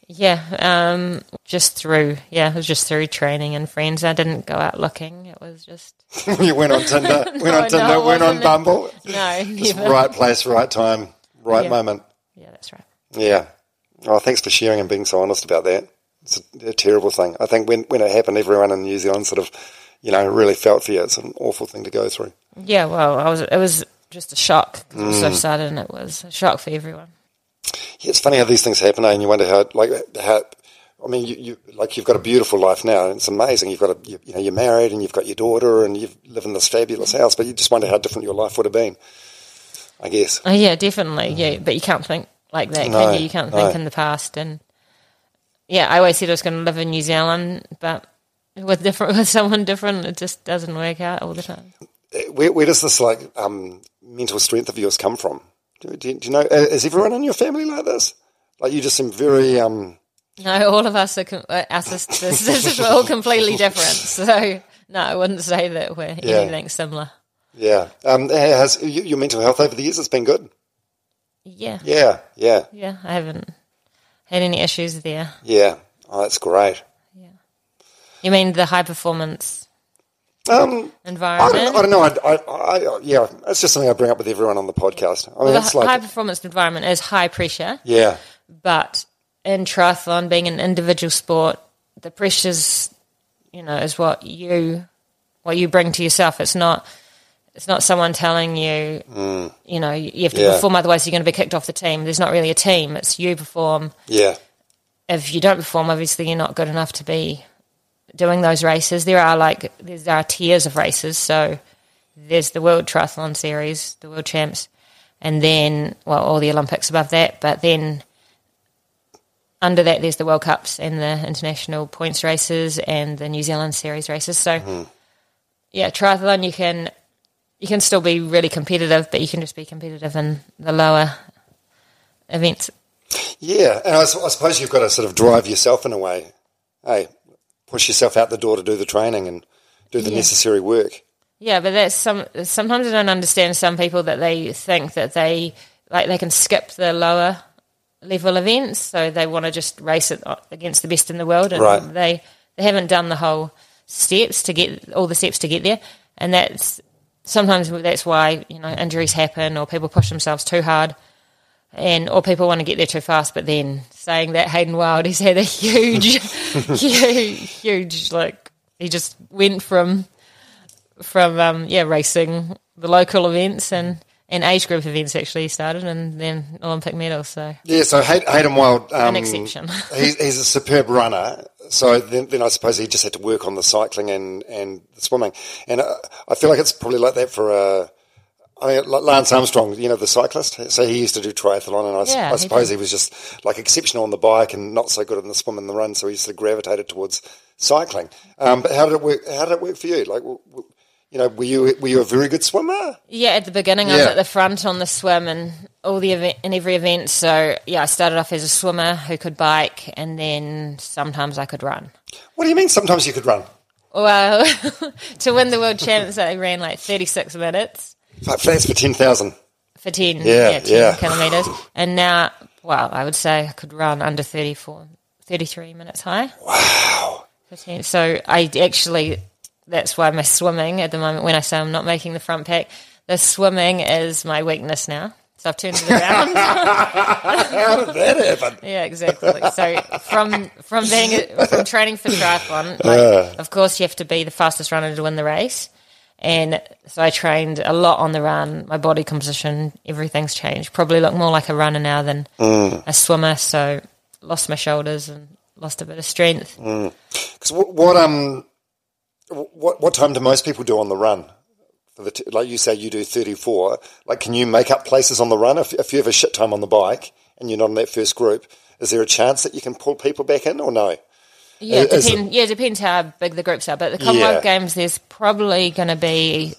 Yeah, um, just through yeah, it was just through training and friends. I didn't go out looking. It was just
you went on Tinder, went
No,
on Tinder,
no,
went on. Bumble.
no,
Just
never.
right place, right time, right
Yeah.
moment.
Yeah, that's right.
Yeah. Oh, thanks for sharing and being so honest about that. It's a, a terrible thing. I think when, when it happened, everyone in New Zealand sort of, you know, really felt for you. It's an awful thing to go through.
Yeah, well, I was. It was just a shock it
Mm.
was so sudden. It was a shock for everyone.
Yeah, it's funny how these things happen, eh? and you wonder how, like, how. I mean, you, you like you've got a beautiful life now, and it's amazing. You've got a, you, you know, you're married, and you've got your daughter, and you live in this fabulous house. But you just wonder how different your life would have been. I guess.
Oh, yeah, definitely. Yeah, but you can't think like that,
No,
can you? You can't
no.
think in the past. And yeah, I always said I was going to live in New Zealand, but with different with someone different, it just doesn't work out all the time.
Where, where does this like um, mental strength of yours come from? Do, do, do you know? uh, Is everyone in your family like this? Like you just seem very. Um,
No, all of us are com- uh, our sisters. this is all completely different. So no, I wouldn't say that we're
Yeah.
anything similar.
yeah. Um, has your mental health over the years? It's been good.
Yeah,
Yeah. Yeah.
yeah. I haven't had any issues there.
Yeah. Oh, that's great.
You mean the high performance
Um, I
environment?
don't, I don't know. I, I, I, yeah, it's just something I bring up with everyone on the podcast. I mean,
the
it's
hi- high performance environment is high pressure,
yeah,
but in triathlon, being an individual sport, the pressures, you know, is what you what you bring to yourself. It's not it's not someone telling you, you know, you have to
Mm. Yeah.
perform, otherwise you're going to be kicked off the team. There's not really a team. It's you perform.
yeah,
If you don't perform, obviously you're not good enough to be doing those races. There are like there's- there are tiers of races. So there's the World Triathlon Series, the World Champs, and then well all the Olympics above that. But then under that there's the World Cups and the international points races and the New Zealand Series races. So mm-hmm. yeah, triathlon you can you can still be really competitive, but you can just be competitive in the lower events.
yeah. And I suppose you've got to sort of drive yourself in a way. Hey, push yourself out the door to do the training and do the
Yeah.
necessary work.
Yeah, but that's some. Sometimes I don't understand some people that they think that they like they can skip the lower level events, so they want to just race it against the best in the world, and
Right.
they they haven't done the whole steps to get all the steps to get there, and that's sometimes that's why you know injuries happen or people push themselves too hard. And or people want to get there too fast, but then saying that Hayden Wilde, he's had a huge, huge, huge like he just went from from um, yeah racing the local events and and age group events actually started and then Olympic medals. So
Yeah, so Hay- Hayden Wilde, um,
An exception.
he's, he's a superb runner. So then, then I suppose he just had to work on the cycling and, and the swimming. And uh, I feel like it's probably like that for uh, I mean, Lance Armstrong, you know, the cyclist. So he used to do triathlon, and I, s-
Yeah,
I
he
suppose
did.
he was just like exceptional on the bike and not so good in the swim and the run. So he sort of gravitated towards cycling. Um, but how did it work? How did it work for you? Like, w- w- you know, were you were you a very good swimmer?
yeah, at the beginning I was at the front on the swim and all the event in every event. So yeah, I started off as a swimmer who could bike, and then sometimes I could run.
What do you mean? Sometimes you could run.
Well, to win the world champs, I ran like thirty six minutes.
Like, that's for ten thousand.
for 10,
Yeah,
yeah, 10
yeah.
kilometres. And now, well, I would say I could run under 34, 33 minutes high.
Wow.
for 10. So I actually, that's why my swimming at the moment, when I say I'm not making the front pack, the swimming is my weakness now. So I've turned it around.
How did that happen?
yeah, exactly. So from from being from training for triathlon, like, uh. of course you have to be the fastest runner to win the race. And so I trained a lot on the run. My body composition, everything's changed. Probably look more like a runner now than a swimmer. So lost my shoulders and lost a bit of strength.
Because what, what um, what what time do most people do on the run? For the t- like you say, you do thirty four. Like, can you make up places on the run if, if you have a shit time on the bike and you're not in that first group? Is there a chance that you can pull people back in or no?
Yeah, it- depend, yeah, it depends how big the groups are. But the Commonwealth
Yeah.
Games, there's probably going to be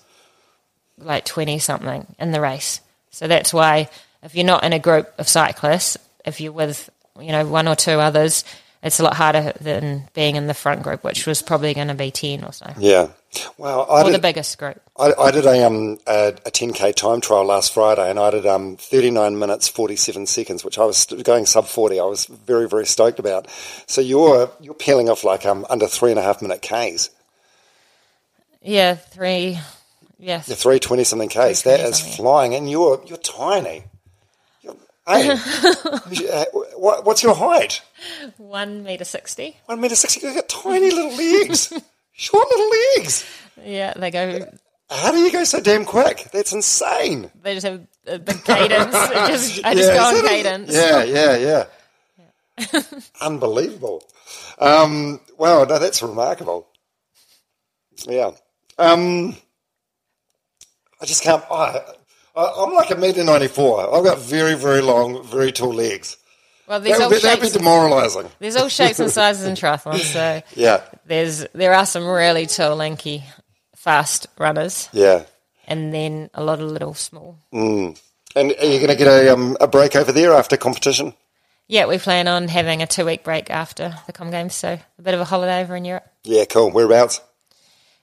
like 20 something in the race. So that's why if you're not in a group of cyclists, if you're with, you know, one or two others, it's a lot harder than being in the front group, which was probably going to be 10 or so.
Yeah. Well, I
Or the
did,
biggest group.
I, I did a um a, a 10k time trial last Friday, and I did um 39 minutes 47 seconds, which I was going sub 40. I was very very stoked about. So you're you're peeling off like um under three and a half minute k's.
Yeah, three. Yes.
Three twenty something k's. That
320
is
something.
flying, and you're you're tiny. Hey, uh, what, what's your height?
One meter 60.
One meter sixty. You've got tiny little legs, short little legs.
Yeah, they go,
How do you go so damn quick? That's insane.
they just have a big cadence. Just, I just
Yeah,
go on cadence.
Yeah, yeah, yeah. Unbelievable. Um, wow, no, that's remarkable. Yeah. Um, I just can't. I, I'm like a meter ninety four. I've got very, very long, very tall legs.
Well, there's
That
all
would be
shapes.
demoralising.
There's all shapes and sizes in triathlon, so
Yeah,
there's there are some really tall, lanky, fast runners,
yeah.
and then a lot of little small.
And are you going to get a, um, a break over there after competition?
Yeah, we plan on having a two week break after the Com Games, so a bit of a holiday over in Europe.
Yeah, cool. Whereabouts?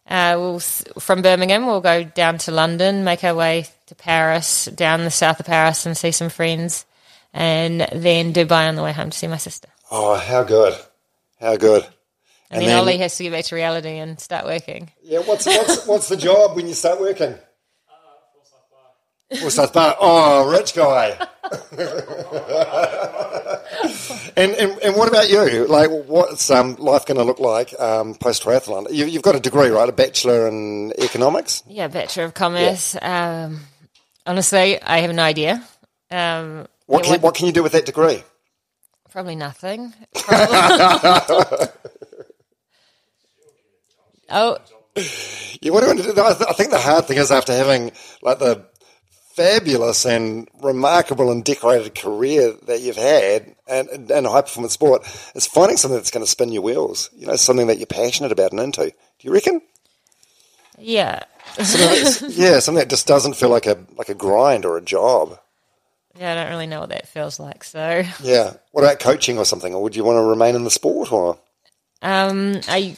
Uh, we'll from Birmingham, we'll go down to London, make our way to Paris, down the south of Paris, and see some friends, and then Dubai on the way home to see my sister.
Oh, how good. How good.
And,
And
then,
then-
Ollie has to get back to reality and start working.
Yeah, what's what's what's the job when you start working? Forsyth Barr. Oh, rich guy. and, and and what about you? Like, what's um, life going to look like um, post triathlon? You, you've got a degree, right? A bachelor in economics.
Yeah, Bachelor of Commerce. Um, honestly, I have no idea. Um,
What can, what can you do with that degree?
Probably nothing. Probably- oh,
Yeah, you want to do? I I think the hard thing is after having like the fabulous and remarkable and decorated career that you've had and, and, and high performance sport is finding something that's going to spin your wheels. You know, something that you're passionate about and into. Do you reckon?
yeah.
Something yeah, something that just doesn't feel like a like a grind or a job.
Yeah, I don't really know what that feels like. So,
Yeah. What about coaching or something? Or would you want to remain in the sport or?
um, I,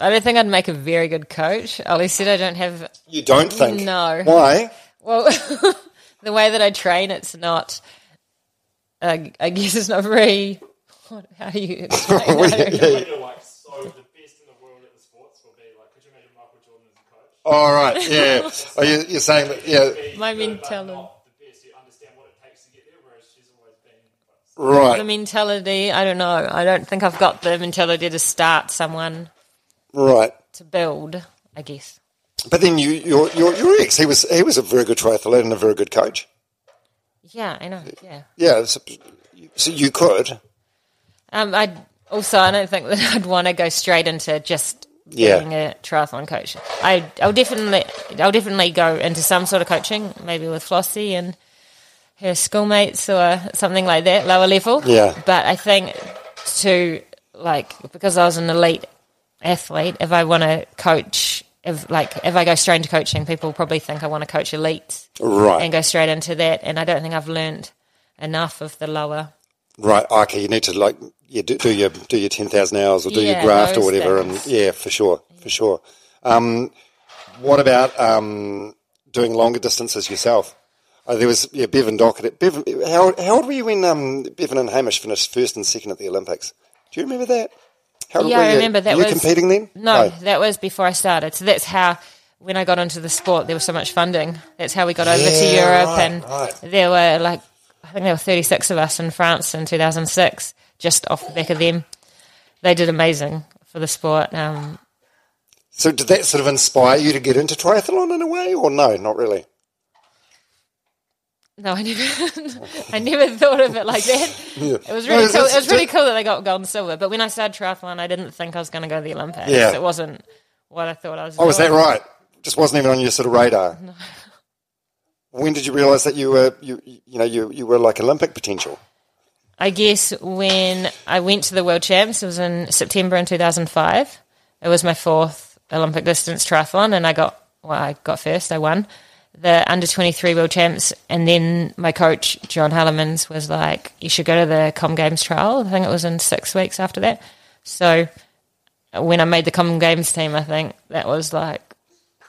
I don't think I'd make a very good coach. Ollie said I don't have.
You don't think?
No.
Why?
Well, the way that I train, it's not. Uh, I guess it's not very. How do you explain? I don't know.
They're like so the best in the world at the sports will be like, could you imagine Michael Jordan as a coach?
All right. Yeah. Are you, you're saying that? Yeah.
My mentality.
not the best. You understand what it takes to get there, whereas she's always been.
Right.
The mentality, I don't know. I don't think I've got the mentality to start someone
Right.
to build. I guess.
But then you, your, your, your ex, he was, he was a very good triathlete and a very good coach.
Yeah, I know. Yeah.
Yeah, so, so you could.
Um, I also I don't think that I'd want to go straight into just
Yeah.
being a triathlon coach. I I'll definitely I'll definitely go into some sort of coaching, maybe with Flossie and her schoolmates or something like that, lower level.
Yeah.
But I think to like because I was an elite athlete, if I want to coach. If like if I go straight into coaching, people probably think I want to coach elite
Right.
and go straight into that. And I don't think I've learned enough of the lower
Right. Okay. You need to like yeah, do, do your do your ten thousand hours or do your graft or whatever,
things.
and yeah, for sure, for sure. Um, what about um, doing longer distances yourself? Uh, there was yeah, Bevan Docherty. Bevan, how how old were you when um, Bevan and Hamish finished first and second at the Olympics? Do you remember that? How,
Yeah,
were
I
you,
remember that
Were you competing then?
No, that was before I started. So that's how, when I got into the sport, there was so much funding. That's how we got over to Europe,
right,
and
right.
there were like, I think there were 36 of us in France in 2006, just off the back of them. They did amazing for the sport. Um,
So did that sort of inspire you to get into triathlon in a way, or no, not really?
no, I never, I never thought of it like that. It was really
No,
cool. It was really cool that they got gold and silver. But when I started triathlon, I didn't think I was going to go to the Olympics.
Yeah.
It wasn't what I thought I was.
Oh, is that right? Just wasn't even on your sort of radar. When did you realise that you were you you know you you were like Olympic potential?
I guess when I went to the World Champs, it was in September in 2005. It was my fourth Olympic distance triathlon, and I got well, I got first. I won the under 23 World Champs, and then my coach John Hellemans was like, "You should go to the Com Games trial." I think it was in six weeks after that. So when I made the Com Games team, I think that was like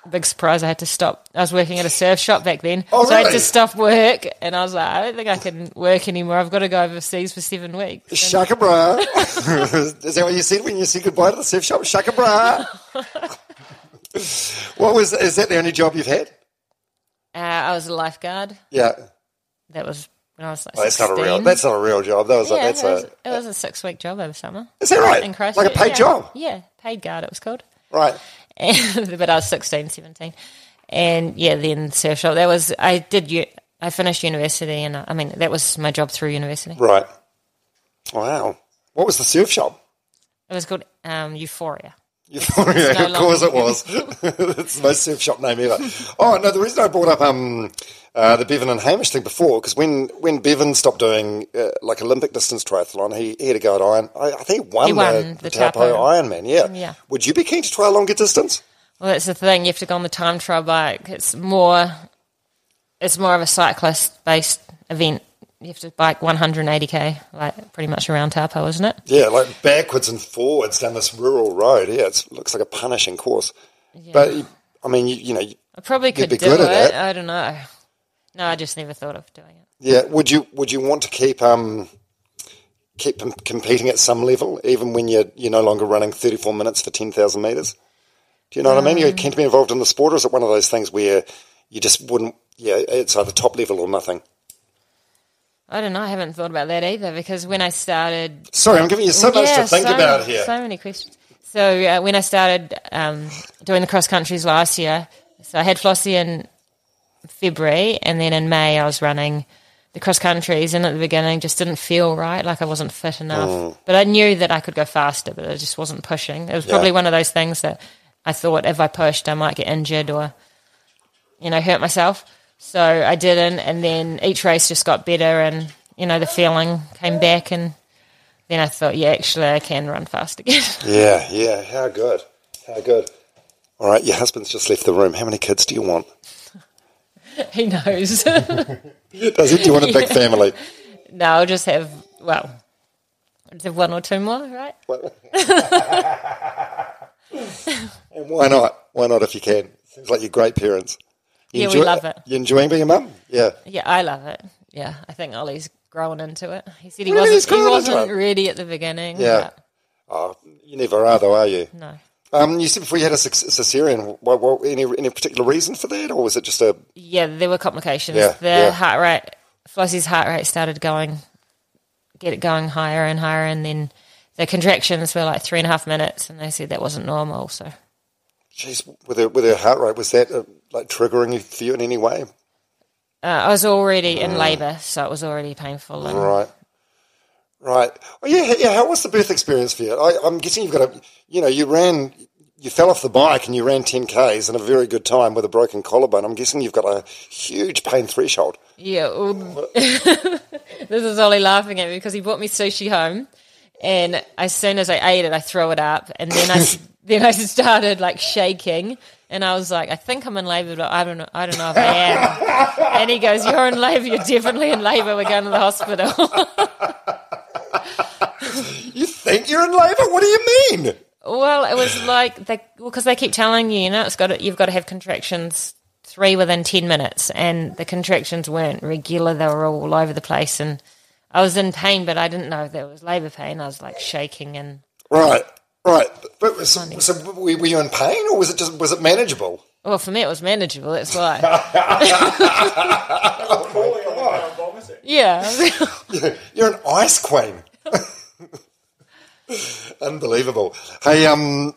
big surprise. I had to stop. I was working at a surf shop back then,
Oh,
so I had to stop work, and I was like, I don't think I can work anymore. I've got to go overseas for seven weeks.
Shaka bra. is that what you said when you said goodbye to the surf shop? Shaka bra. what was is that the only job you've had?
Uh, I was a lifeguard.
Yeah.
That was when I was like
Well, that's not a real that's not a real job. That was
yeah,
like that's
it, was,
a
it was a six week job over summer.
Is that right?
In
Like a paid
yeah.
job.
Yeah, paid guard it was called.
Right.
And, but I was 16, 17. And yeah, then surf shop. That was, I did, I finished university and I mean, that was my job through university.
Right. Wow. What was the surf shop?
It was called um, Euphoria.
Euphoria,
no
of course it was. it's the most surf shop name ever. Oh no, the reason I brought up um, uh, the Bevan and Hamish thing before because when when Bevan stopped doing uh, like Olympic distance triathlon, he, he had to go at Iron. I, I think he won,
He won
the,
the
Taupo
Taupo.
Ironman. Yeah.
Yeah.
Would you be keen to try a longer distance?
Well, that's the thing. You have to go on the time trial bike. It's more, it's more of a cyclist based event. You have to bike 180k, like pretty much around Taupo, isn't it?
Yeah, like backwards and forwards down this rural road. Yeah, it looks like a punishing course. But I mean, you, you know,
I probably could
be
do
good
it.
at it.
I don't know. No, I just never thought of doing it.
yeah. Would you would you want to keep um keep competing at some level, even when you're you're no longer running 34 minutes for 10,000 meters? Do you know what I mean? You're keen to be involved in the sport, or is it one of those things where you just wouldn't? Yeah, it's either top level or nothing.
I don't know. I haven't thought about that either because when I started
Sorry, I'm giving you so much
Yeah,
to think
so
about
many-
here.
So many questions. So uh, when I started um, doing the cross countries last year, so I had Flossie in February, and then in May I was running the cross countries, and at the beginning just didn't feel right, like I wasn't fit enough.
Mm.
But I knew that I could go faster, but I just wasn't pushing. It was probably one of those things that I thought if I pushed, I might get injured or you know hurt myself. So I didn't, and then each race just got better, and you know the feeling came back, and then I thought, yeah, actually, I can run fast again.
Yeah, yeah. How good. How good. All right, your husband's just left the room. How many kids do you want?
he knows.
Does he? Do you want a big family?
no, I'll just have well, I'll just have one or two more, right?
And why not? Why not if you can? Seems like you're great parents. You
Yeah, we love it.
You enjoying being a mum? Yeah.
Yeah, I love it. Yeah, I think Ollie's growing into it. He said he
Really?
Wasn't. He wasn't ready at the beginning.
Yeah. Oh, you never are, though, are you?
no.
Um, you said before you had a cesarean. What, what, any any particular reason for that, or was it just a?
Yeah, there were complications.
Yeah,
the
yeah.
heart rate, Flossie's heart rate started going, get it going higher and higher, and then the contractions were like three and a half minutes, and they said that wasn't normal. So
Jeez, with her with her heart rate, was that uh, like triggering for you in any way?
uh, I was already in labour, so it was already painful. And
Right. Right. Oh, yeah, yeah. How was the birth experience for you? I, I'm guessing you've got a, you know, you ran, you fell off the bike and you ran 10 Ks in a very good time with a broken collarbone. I'm guessing you've got a huge pain threshold.
Yeah, well, this is Ollie laughing at me because he brought me sushi home, and as soon as I ate it, I threw it up, and then I then I started like shaking, and I was like, I think I'm in labour, but I don't know, I don't know if I am. and he goes, You're in labour. You're definitely in labour. We're going to the hospital.
You think you're in labour? What do you mean?
well, it was like they because they keep telling you, you know, it's got to, you've got to have contractions three within ten minutes, and the contractions weren't regular. They were all over the place, and I was in pain, but I didn't know that it was labour pain. I was like shaking, and
Right. Right. But, so, so were were you in pain or was it just, was it manageable?
well, for me it was manageable. That's why.
Falling on the ground, vomiting.
yeah,
You're an ice queen. Unbelievable. Hey, um,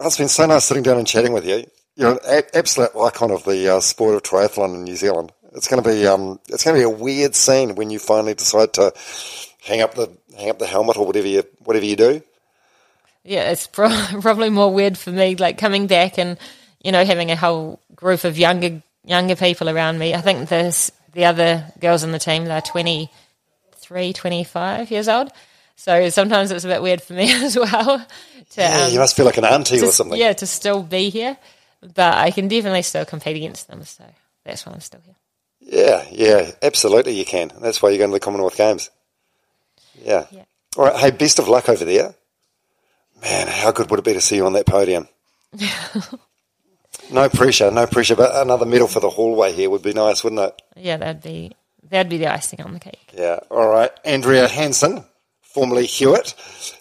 it's been so nice sitting down and chatting with you. You're an a- absolute icon of the uh, sport of triathlon in New Zealand. It's going to be um, it's going to be a weird scene when you finally decide to hang up the hang up the helmet or whatever you whatever you do.
yeah. It's pro- probably more weird for me, like coming back and you know having a whole group of younger younger people around me. I think there's the other girls in the team. They're 23, 25 years old. So sometimes it's a bit weird for me as well. To,
Yeah,
um,
you must feel like an auntie or something.
Yeah, to still be here, but I can definitely still compete against them. So that's why I'm still here.
Yeah, yeah, absolutely you can. That's why you're going to the Commonwealth Games. Yeah.
Yeah.
All right. Hey, best of luck over there. Man, how good would it be to see you on that podium? no pressure, no pressure, but another medal for the hallway here would be nice, wouldn't it?
Yeah, that'd be that'd be the icing on the cake.
Yeah. All right. Andrea Hansen, formerly Hewitt,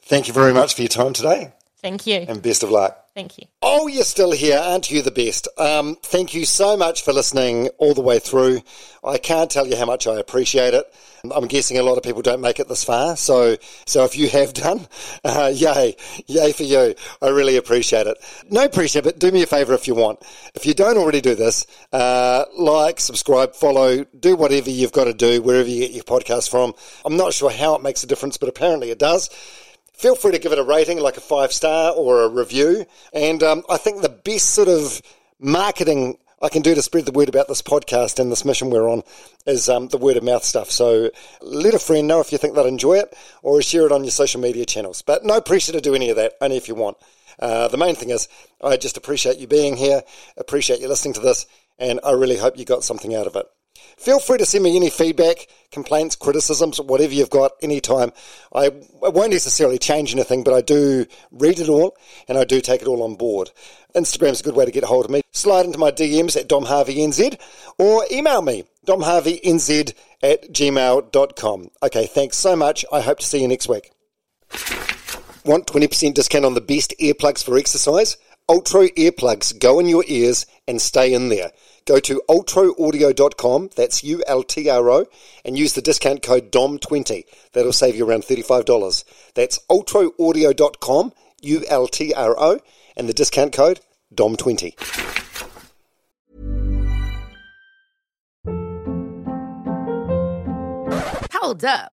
thank you very much for your time today
Thank you.
and best of luck.
Thank you.
Oh, you're still here. Aren't you the best? Um, thank you so much for listening all the way through. I can't tell you how much I appreciate it. I'm guessing a lot of people don't make it this far. So, so if you have done, uh, yay, yay for you. I really appreciate it. No pressure, but do me a favor if you want. If you don't already do this, uh, like, subscribe, follow, do whatever you've got to do wherever you get your podcast from. I'm not sure how it makes a difference, but apparently it does feel free to give it a rating, like a five star or a review. And um, I think the best sort of marketing I can do to spread the word about this podcast and this mission we're on is um, the word of mouth stuff. So let a friend know if you think they'd enjoy it or share it on your social media channels. But no pressure to do any of that, only if you want. Uh, the main thing is, I just appreciate you being here, appreciate you listening to this, and I really hope you got something out of it. Feel free to send me any feedback, complaints, criticisms, whatever you've got anytime. I, I won't necessarily change anything, but I do read it all and I do take it all on board. Instagram's a good way to get a hold of me. Slide into my DMs at domharveynz or email me, domharveynz at gmail.com. Okay, thanks so much. I hope to see you next week. Want 20% discount on the best earplugs for exercise? Ultro earplugs go in your ears and stay in there. Go to ultroaudio.com, that's U L T R O, and use the discount code DOM20. That'll save you around $35. That's ultroaudio.com, U L T R O, and the discount code DOM20.
Hold up.